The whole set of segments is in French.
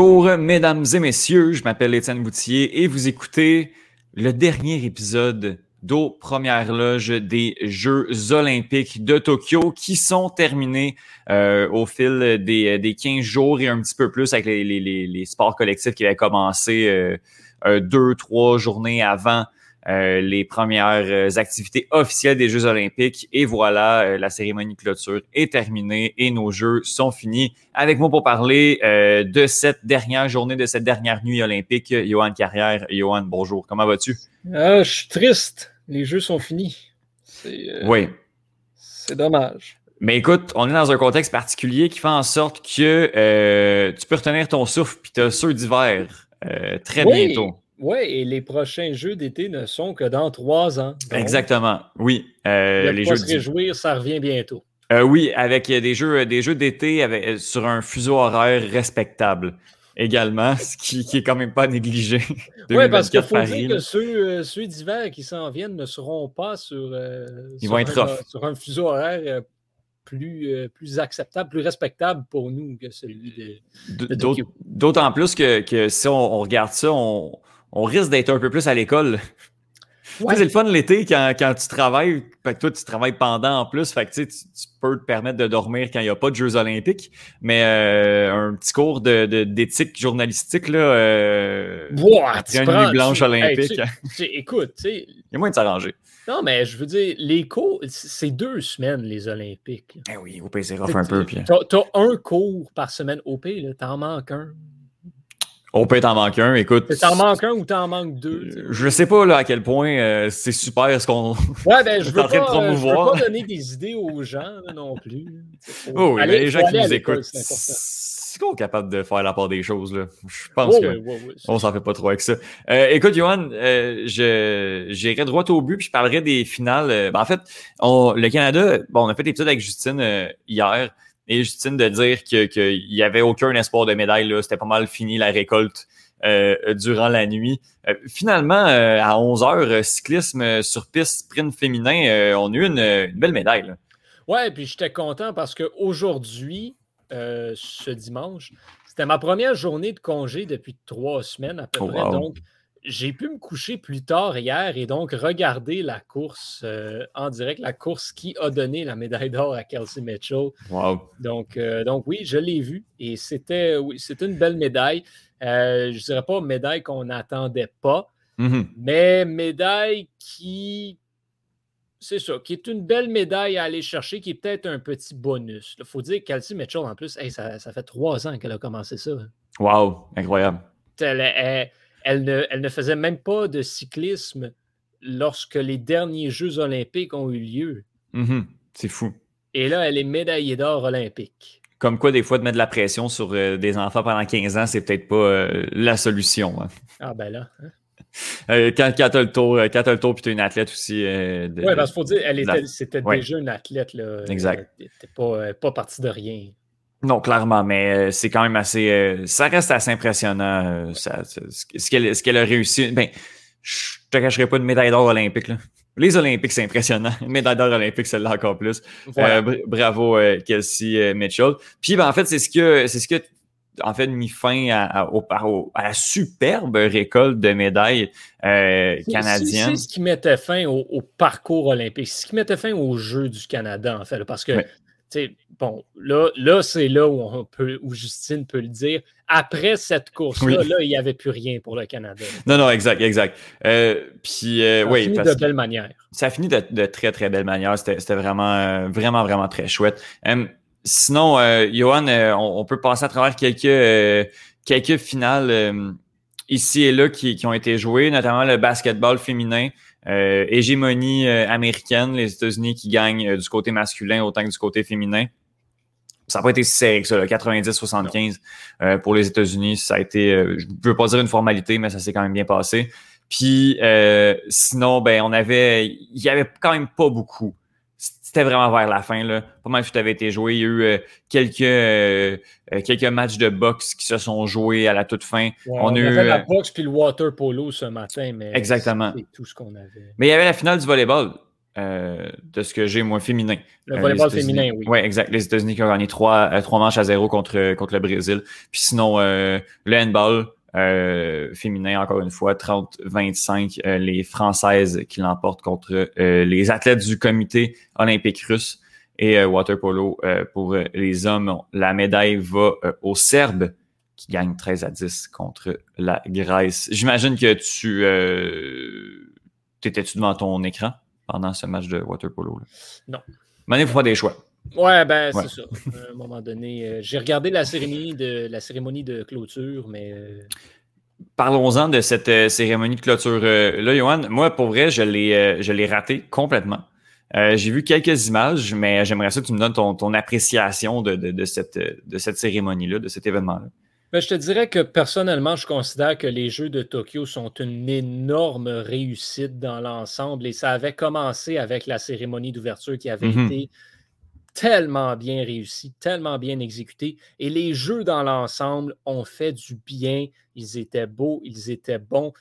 Bonjour, mesdames et messieurs, je m'appelle Étienne Boutier et vous écoutez le dernier épisode d'Aux Premières Loges des Jeux olympiques de Tokyo qui sont terminés euh, au fil des, des 15 jours et un petit peu plus avec les, les, les sports collectifs qui avaient commencé euh, euh, deux, trois journées avant euh, les premières euh, activités officielles des Jeux olympiques. Et voilà, euh, la cérémonie de clôture est terminée et nos Jeux sont finis. Avec moi pour parler de cette dernière journée, de cette dernière nuit olympique, Johan Carrière. Johan, bonjour. Comment vas-tu? Ah, je suis triste. Les Jeux sont finis. oui. C'est dommage. Mais écoute, on est dans un contexte particulier qui fait en sorte que tu peux retenir ton souffle puis tu as ceux d'hiver très bientôt. Oui, et les prochains jeux d'été ne sont que dans trois ans. Exactement, oui. Euh, les jeux se réjouir, ça revient bientôt. Euh, oui, avec des jeux, des jeux d'été euh, sur un fuseau horaire respectable également, ce qui, qui est quand même pas négligé. Oui, parce qu'il faut dire que ceux, ceux d'hiver qui s'en viennent ne seront pas sur, Ils vont être un, sur un fuseau horaire plus, plus acceptable, plus respectable pour nous que celui de, de D'autant plus que, que si on, regarde ça, on, on risque d'être un peu plus à l'école. C'est le fun l'été quand, quand, tu travailles, fait que toi tu travailles pendant en plus, fait que tu, tu peux te permettre de dormir quand il n'y a pas de Jeux olympiques, mais euh, un petit cours d'éthique de, journalistique là, euh, après une nuit blanche olympique. écoute, tu sais, il y a moyen de s'arranger. Non, mais je veux dire, les cours, c'est deux semaines les Olympiques. Eh oui, au c'est rough un peu. Tu as, un cours par semaine au tu t'en manques un. On peut en manquer un, écoute. T'en manques un ou t'en manques deux? Euh, je sais pas là, à quel point euh, c'est super ce qu'on ouais, ben, je veux pas, euh, Je veux pas donner des idées aux gens non plus. Oh, oui, mais les gens qui nous écoutent, c'est qu'on est capable de faire la part des choses. Là. Je pense qu'on on s'en fait pas trop avec ça. écoute, Johan, j'irai droit au but puis je parlerai des finales. Ben, en fait, le Canada, bon, on a fait l'épisode avec Justine hier et Justine de dire qu'il n'y avait aucun espoir de médaille. C'était pas mal fini la récolte euh, durant la nuit. Euh, finalement, euh, à 11 heures, cyclisme sur piste sprint féminin, on a eu une, belle médaille. Là. Ouais, puis j'étais content parce qu'aujourd'hui, ce dimanche, c'était ma première journée de congé depuis trois semaines à peu oh, près. Donc, j'ai pu me coucher plus tard hier et donc regarder la course euh, en direct, la course qui a donné la médaille d'or à Kelsey Mitchell. Donc, euh, donc oui, je l'ai vu et c'était oui, une belle médaille. Euh, je ne dirais pas médaille qu'on n'attendait pas, mm-hmm. mais médaille qui, c'est ça, qui est une belle médaille à aller chercher, qui est peut-être un petit bonus. Il faut dire que Kelsey Mitchell, en plus, ça, fait trois ans qu'elle a commencé ça. Wow, incroyable. Elle, elle ne, faisait même pas de cyclisme lorsque les derniers Jeux olympiques ont eu lieu. Mm-hmm. C'est fou. Et là, elle est médaillée d'or olympique. Comme quoi, des fois, de mettre de la pression sur euh, des enfants pendant 15 ans, c'est peut-être pas euh, la solution. Hein. Ah ben là. Hein. Euh, quand, quand tu as le tour, quand as le tour, puis tu es une athlète aussi. oui, parce qu'il faut dire, elle c'était déjà une athlète. Là, exact. Elle n'était pas, pas partie de rien. Non, clairement, mais euh, c'est quand même assez. Euh, ça reste assez impressionnant. Euh, ça, ce qu'elle a réussi. Ben, je te cacherai pas une médaille d'or olympique. Là. Les Olympiques, c'est impressionnant. Une médaille d'or olympique, celle-là encore plus. bravo, Kelsey Mitchell. Puis, ben, en fait, c'est ce que c'est ce que en fait mis fin à, à, à, la superbe récolte de médailles canadiennes. C'est ce qui mettait fin au, parcours olympique. C'est ce qui mettait fin aux Jeux du Canada, en fait. Parce que bon, là, là c'est là où, on peut, où Justine peut le dire. Après cette course-là, là, il n'y avait plus rien pour le Canada. Non, non, exact, exact. Euh, puis, euh, ça a fini de belle manière. Ça a fini de, très, très belle manière. C'était vraiment, euh, vraiment, vraiment très chouette. sinon, Johan, on, peut passer à travers quelques, quelques finales ici et là qui, qui, ont été jouées, notamment le basketball féminin. Euh, hégémonie euh, américaine, les États-Unis qui gagnent euh, du côté masculin autant que du côté féminin. Ça n'a pas été si serré que ça, 90-75 pour les États-Unis. Ça a été, je ne veux pas dire une formalité, mais ça s'est quand même bien passé. Puis sinon, ben on avait, il y avait quand même pas beaucoup c'était vraiment vers la fin. Là. Pas mal tout avait été joué. Il y a eu euh, quelques, euh, euh, quelques matchs de boxe qui se sont joués à la toute fin. on, a eu la boxe puis le water polo ce matin, mais exactement. c'est tout ce qu'on avait. Mais il y avait la finale du volleyball. de ce que j'ai, moi, féminin. Le volleyball féminin, oui. Oui, exact. Les États-Unis qui ont gagné trois, trois manches à zéro contre, contre le Brésil. Puis sinon, le handball, euh, féminin, encore une fois, 30-25, euh, les Françaises qui l'emportent contre euh, les athlètes du comité olympique russe et water polo pour les hommes. La médaille va aux Serbes qui gagnent 13 à 10 contre la Grèce. J'imagine que tu t'étais-tu devant ton écran pendant ce match de water polo? Non. Mais il faut faire des choix. Ouais, ben c'est ça. À un moment donné, euh, j'ai regardé la cérémonie de la cérémonie de clôture, mais. Euh, Parlons-en de cette euh, cérémonie de clôture là, Johan. Moi, pour vrai, je l'ai je l'ai raté complètement. j'ai vu quelques images, mais j'aimerais ça que tu me donnes ton, appréciation de, de, cette, de cette cérémonie-là, de cet événement-là. Ben, je te dirais que personnellement, je considère que les Jeux de Tokyo sont une énorme réussite dans l'ensemble et ça avait commencé avec la cérémonie d'ouverture qui avait mm-hmm. été tellement bien réussi, tellement bien exécuté. Et les jeux dans l'ensemble ont fait du bien. Ils étaient beaux, ils étaient bons.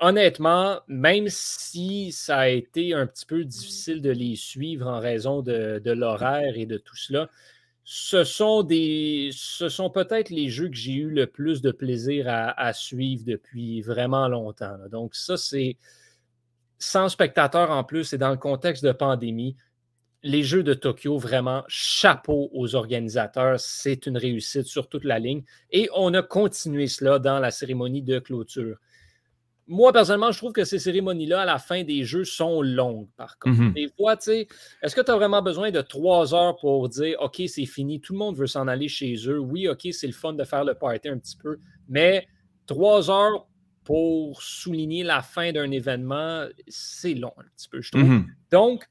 Honnêtement, même si ça a été un petit peu difficile de les suivre en raison de, l'horaire et de tout cela, ce sont ce sont peut-être les jeux que j'ai eu le plus de plaisir à, suivre depuis vraiment longtemps. Donc ça, c'est sans spectateurs en plus et dans le contexte de pandémie, les Jeux de Tokyo, vraiment, chapeau aux organisateurs. C'est une réussite sur toute la ligne. Et on a continué cela dans la cérémonie de clôture. Moi, personnellement, je trouve que ces cérémonies-là, à la fin des Jeux, sont longues, par contre. Mhm. Des fois, tu sais, est-ce que tu as vraiment besoin de trois heures pour dire, OK, c'est fini, tout le monde veut s'en aller chez eux. Oui, OK, c'est le fun de faire le party un petit peu, mais trois heures pour souligner la fin d'un événement, c'est long un petit peu, je trouve. Mhm. Donc,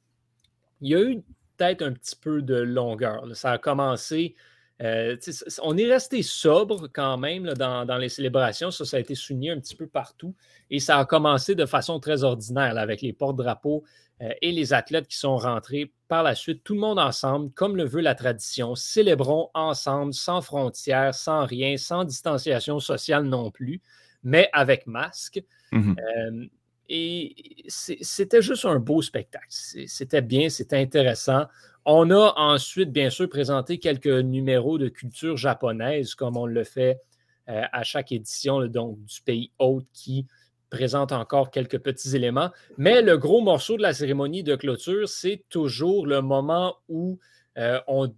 il y a eu peut-être un petit peu de longueur. Ça a commencé. Euh, on est resté sobre quand même dans, les célébrations. Ça, ça a été souligné un petit peu partout. Et ça a commencé de façon très ordinaire avec les porte-drapeaux euh, et les athlètes qui sont rentrés par la suite, tout le monde ensemble, comme le veut la tradition. Célébrons ensemble, sans frontières, sans rien, sans distanciation sociale non plus, mais avec masque. Mmh euh, et c'était juste un beau spectacle. C'était bien, c'était intéressant. On a ensuite, bien sûr, présenté quelques numéros de culture japonaise, comme on le fait euh, à chaque édition donc, du pays hôte qui présente encore quelques petits éléments. Mais le gros morceau de la cérémonie de clôture, c'est toujours le moment où euh, on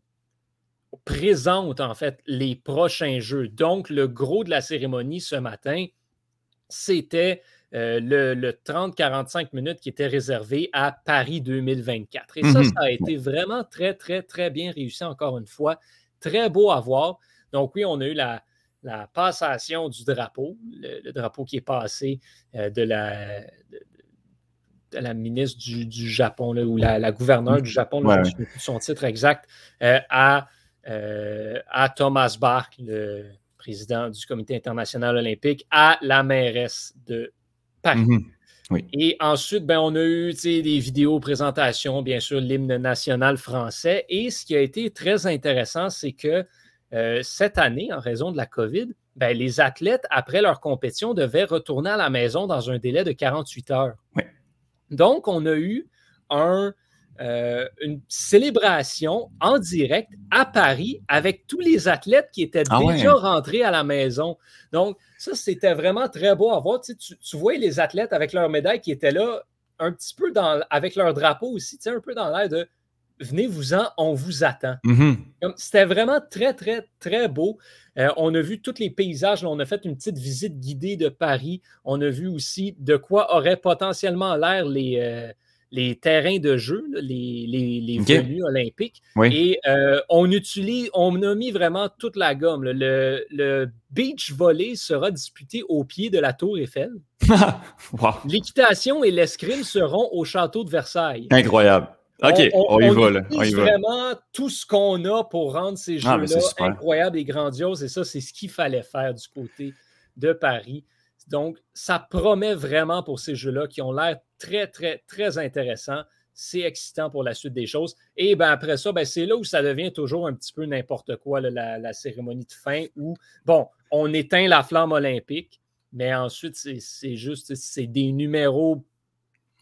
présente en fait les prochains jeux. Donc, le gros de la cérémonie ce matin, c'était euh, le, 30-45 minutes qui était réservé à Paris 2024. Et ça, mhm. ça a été vraiment très, très, très bien réussi encore une fois. Très beau à voir. Donc oui, on a eu la, passation du drapeau, le, drapeau qui est passé euh, de la, la ministre du, Japon, ou la, gouverneure du Japon, je ne sais plus son titre exact, euh, à, à Thomas Bach, le président du Comité international olympique, à la mairesse de Mhm. Et ensuite, ben, on a eu des vidéos présentations, bien sûr, l'hymne national français. Et ce qui a été très intéressant, c'est que euh, cette année, en raison de la COVID, ben, les athlètes, après leur compétition, devaient retourner à la maison dans un délai de 48 heures. Donc, on a eu un, euh, une célébration en direct à Paris avec tous les athlètes qui étaient ah déjà rentrés à la maison. Donc, ça, c'était vraiment très beau à voir. Tu, tu, voyais les athlètes avec leurs médailles qui étaient là, un petit peu dans, avec leur drapeau aussi, tu sais, un peu dans l'air de venez-vous-en, on vous attend. Mm-hmm. C'était vraiment très, très, très beau. Euh, on a vu tous les paysages. on a fait une petite visite guidée de Paris. On a vu aussi de quoi auraient potentiellement l'air les, euh, les terrains de jeu, les, les, venues olympiques. Et euh, on utilise, on a mis vraiment toute la gomme. Le, beach volley sera disputé au pied de la tour Eiffel. L'équitation et l'escrime seront au château de Versailles. Incroyable. OK, on, y va. Là. On y vraiment tout ce qu'on a pour rendre ces ah, jeux-là incroyables et grandioses. Et ça, c'est ce qu'il fallait faire du côté de Paris. Donc, ça promet vraiment pour ces jeux-là qui ont l'air très, très, très intéressants. C'est excitant pour la suite des choses. Et ben, après ça, ben, c'est là où ça devient toujours un petit peu n'importe quoi, la, cérémonie de fin, où, bon, on éteint la flamme olympique, mais ensuite, c'est juste, c'est des numéros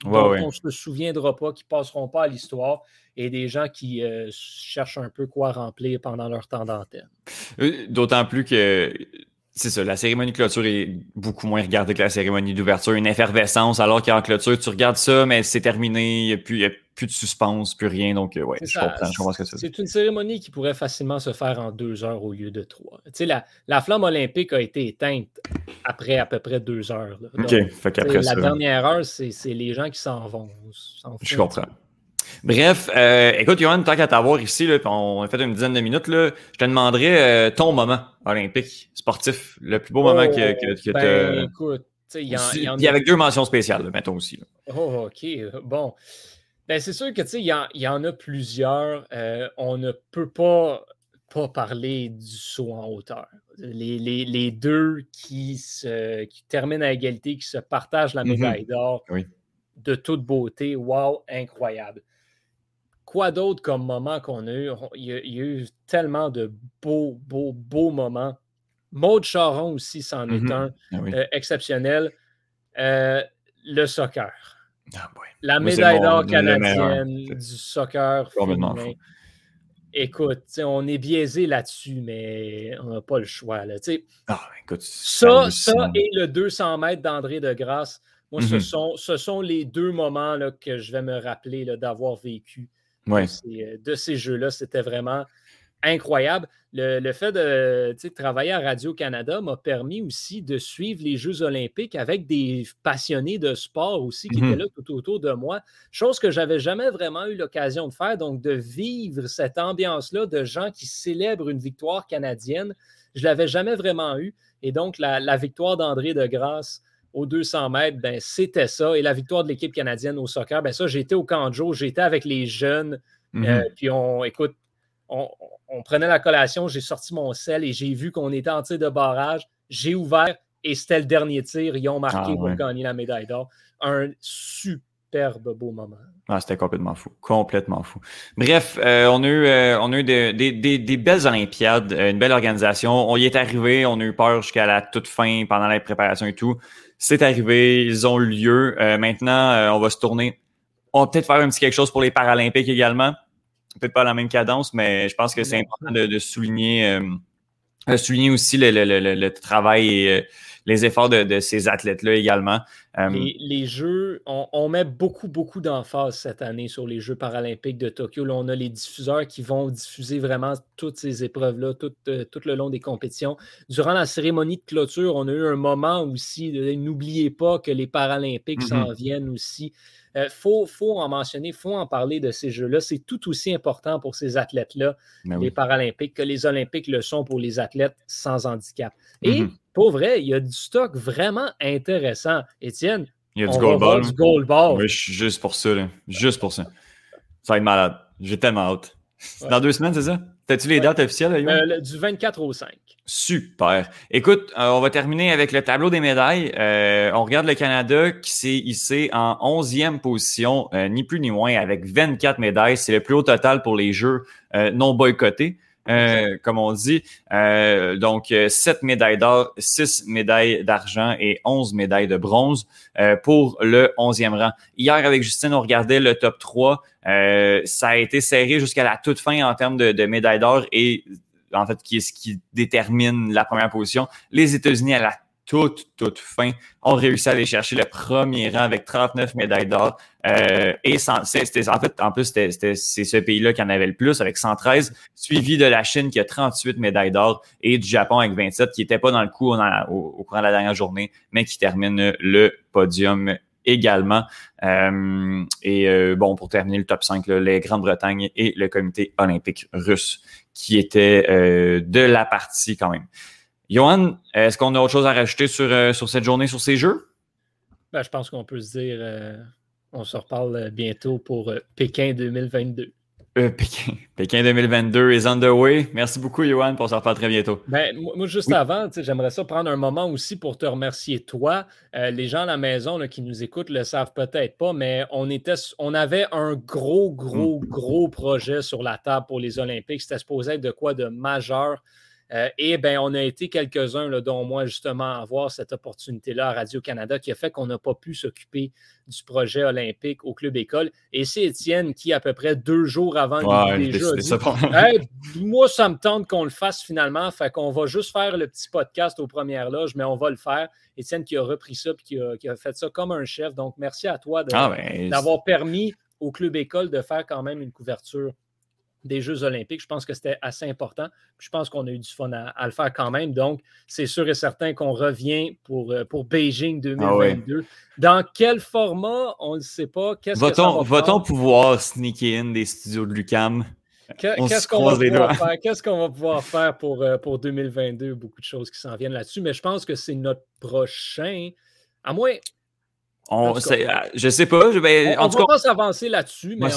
dont on ne se souviendra pas, qui ne passeront pas à l'histoire, et des gens qui euh, cherchent un peu quoi remplir pendant leur temps d'antenne. Euh, d'autant plus que c'est ça, la cérémonie de clôture est beaucoup moins regardée que la cérémonie d'ouverture, une effervescence, alors qu'en clôture, tu regardes ça, mais c'est terminé, il n'y a, plus de suspense, plus rien. Donc, euh, ouais, je comprends, ce que c'est. C'est une cérémonie qui pourrait facilement se faire en deux heures au lieu de trois. Tu sais, la, la flamme olympique a été éteinte après à peu près deux heures. OK, fait qu'après La dernière heure, c'est les gens qui s'en vont. Je comprends. Bref, euh, écoute, Johan, tant qu'à t'avoir ici, là, on a fait une dizaine de minutes, là, je te demanderais euh, ton moment olympique, sportif, le plus beau moment que, que, que ben, écoute, il y, en, y, avec deux mentions spéciales, mettons aussi. Oh, OK. Bon. Ben, c'est sûr que il y, y, en a plusieurs. Euh, on ne peut pas, pas parler du saut en hauteur. Les, les, les deux qui, se, qui terminent à égalité, qui se partagent la mm-hmm. médaille d'or de toute beauté. Wow, incroyable quoi d'autre comme moment qu'on a eu? Il y a, eu tellement de beaux, beaux, beaux moments. Maud Charon aussi, c'en est mm-hmm. un ah euh, exceptionnel. Euh, le soccer. Ah, La médaille d'or canadienne du soccer féminin. Écoute, on est biaisé là-dessus, mais on n'a pas le choix. Là, ah, écoute, ça, ça et le 200 mètres d'André de Grasse, moi, ce, mm-hmm. sont, ce sont les deux moments là, que je vais me rappeler d'avoir vécu euh, de ces, jeux-là. C'était vraiment incroyable. Le, fait de travailler à Radio-Canada m'a permis aussi de suivre les Jeux olympiques avec des passionnés de sport aussi qui étaient mmh là tout autour de moi, chose que j'avais jamais vraiment eu l'occasion de faire, donc de vivre cette ambiance-là de gens qui célèbrent une victoire canadienne, je l'avais jamais vraiment eu. Et donc, la, la victoire d'André de Grasse aux 200 mètres, ben, c'était ça. Et la victoire de l'équipe canadienne au soccer, ben, ça, j'étais au Canjo, j'étais avec les jeunes. Mhm. Euh, puis on, écoute, on, prenait la collation, j'ai sorti mon sel et j'ai vu qu'on était en tir de barrage. J'ai ouvert et c'était le dernier tir. Ils ont marqué ah, pour gagner la médaille d'or. Un superbe beau moment. Ah, c'était complètement fou. Complètement fou. Bref, euh, on a eu, euh, on a eu des, des, belles Olympiades, une belle organisation. On y est arrivé, on a eu peur jusqu'à la toute fin, pendant la préparation et tout. C'est arrivé, ils ont eu lieu. Euh, maintenant, euh, on va se tourner. On va peut-être faire un petit quelque chose pour les Paralympiques également. Peut-être pas la même cadence, mais je pense que c'est important de, souligner, euh, souligner aussi le, le, le, le travail et les efforts de, ces athlètes-là également. Euh, les, Jeux, on, met beaucoup, beaucoup d'emphase cette année sur les Jeux paralympiques de Tokyo. Là, on a les diffuseurs qui vont diffuser vraiment toutes ces épreuves-là tout, euh, tout, le long des compétitions. Durant la cérémonie de clôture, on a eu un moment aussi, n'oubliez pas que les Paralympiques s'en mm-hmm. viennent aussi. Il euh, faut, en mentionner, il faut en parler de ces Jeux-là. C'est tout aussi important pour ces athlètes-là, ben les Paralympiques, que les Olympiques le sont pour les athlètes sans handicap. Et mm-hmm. Pour vrai, il y a du stock vraiment intéressant. Étienne, il y a du gold ball. Du gold ball. Oui, juste pour ça. Juste pour ça. Ça va être malade. J'ai tellement hâte. Dans deux semaines, c'est ça? T'as-tu les dates officielles? Euh, du 24 au 5. Super. Écoute, euh, on va terminer avec le tableau des médailles. Euh, on regarde le Canada qui s'est hissé en 11e position, ni plus ni moins, avec 24 médailles. C'est le plus haut total pour les Jeux non boycottés. Euh, comme on dit. Euh, donc, 7 médailles d'or, 6 médailles d'argent et 11 médailles de bronze euh, pour le 11e rang. Hier, avec Justine, on regardait le top 3. ça a été serré jusqu'à la toute fin en termes de, de médailles d'or et en fait, qui est ce qui détermine la première position. Les États-Unis à la toute, toute fin, ont réussi à aller chercher le premier rang avec 39 médailles d'or. Euh, et c'était, en fait, en plus, c'est ce pays-là qui en avait le plus avec 113, suivi de la Chine qui a 38 médailles d'or et du Japon avec 27 qui n'était pas dans le coup au, courant de la dernière journée, mais qui termine le podium également. Euh, et euh, bon, pour terminer le top 5, là, les Grande-Bretagne et le comité olympique russe qui étaient de la partie quand même. Johan, est-ce qu'on a autre chose à rajouter sur, euh, sur cette journée, sur ces jeux? Ben, je pense qu'on peut se dire, euh, on se reparle euh, bientôt pour Pékin 2022. Pékin. Pékin 2022 is underway. Merci beaucoup, Johan, pour se reparler très bientôt. Ben, moi, juste avant, j'aimerais ça prendre un moment aussi pour te remercier, toi. les gens à la maison qui nous écoutent le savent peut-être pas, mais on, était, on avait un gros, gros, mm. gros projet sur la table pour les Olympiques. C'était supposé être de quoi de majeur. Euh, et ben, on a été quelques-uns, dont moi, justement, à avoir cette opportunité-là à Radio-Canada qui a fait qu'on n'a pas pu s'occuper du projet olympique au Club École. Et c'est Étienne qui, à peu près deux jours avant le des Jeux, a dit Moi, ça me tente qu'on le fasse finalement. Fait qu'on va juste faire le petit podcast aux premières loges, mais on va le faire. Étienne qui a repris ça et qui a, qui a fait ça comme un chef. Donc, merci à toi ah, ben, d'avoir permis au Club École de faire quand même une couverture des Jeux olympiques. Je pense que c'était assez important. Je pense qu'on a eu du fun à, le faire quand même. Donc, c'est sûr et certain qu'on revient pour, euh, pour Beijing 2022. Ah Dans quel format, on ne sait pas. Qu'est-ce va-t-on, va pouvoir sneaker in des studios de Lucam? Qu'est-ce qu'on va, pouvoir faire? Qu'est-ce qu'on va pouvoir faire pour, euh, pour 2022? Beaucoup de choses qui s'en viennent là-dessus, mais je pense que c'est notre prochain. À moins, on, je sais pas. Ben, on, en va pas s'avancer là-dessus, mais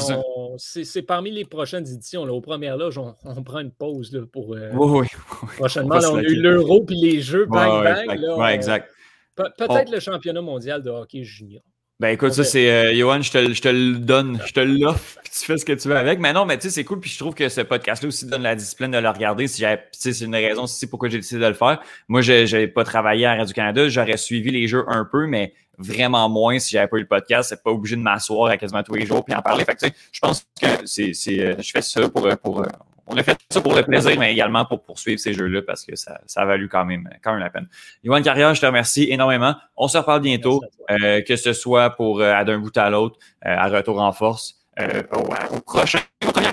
c'est parmi les prochaines éditions. Là, aux premières loges, on, prend une pause là, pour. Euh, oui, oui, Prochainement, on a eu l'Euro puis les Jeux, bang, bang. Là, exact. Peut-être le championnat mondial de hockey junior. Ben écoute, ça c'est euh, Johan, je te, je te, le donne, je te l'offre, puis tu fais ce que tu veux avec. Mais non, mais tu sais, c'est cool, puis je trouve que ce podcast-là aussi donne la discipline de le regarder. Si c'est une raison aussi pourquoi j'ai décidé de le faire. Moi, je n'avais pas travaillé à Radio-Canada, j'aurais suivi les jeux un peu, mais vraiment moins si j'avais pas eu le podcast. C'est pas obligé de m'asseoir à quasiment tous les jours puis en parler. Fait que, je pense que c'est, euh, je fais ça pour, pour on a fait ça pour le plaisir, mais également pour poursuivre ces jeux-là parce que ça, ça a valu quand même, quand même la peine. Yoann Carrière, je te remercie énormément. On se reparle bientôt, euh, que ce soit pour euh, d'un bout à l'autre, euh, à retour en force. Euh, au, prochain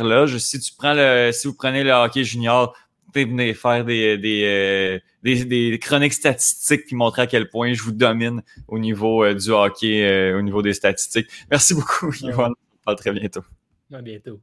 loge, si tu prends le, si vous prenez le hockey junior, vous venir faire des, des, des, des, chroniques statistiques qui montrent à quel point je vous domine au niveau du hockey, au niveau des statistiques. Merci beaucoup, Yoann. À très bientôt. À bientôt.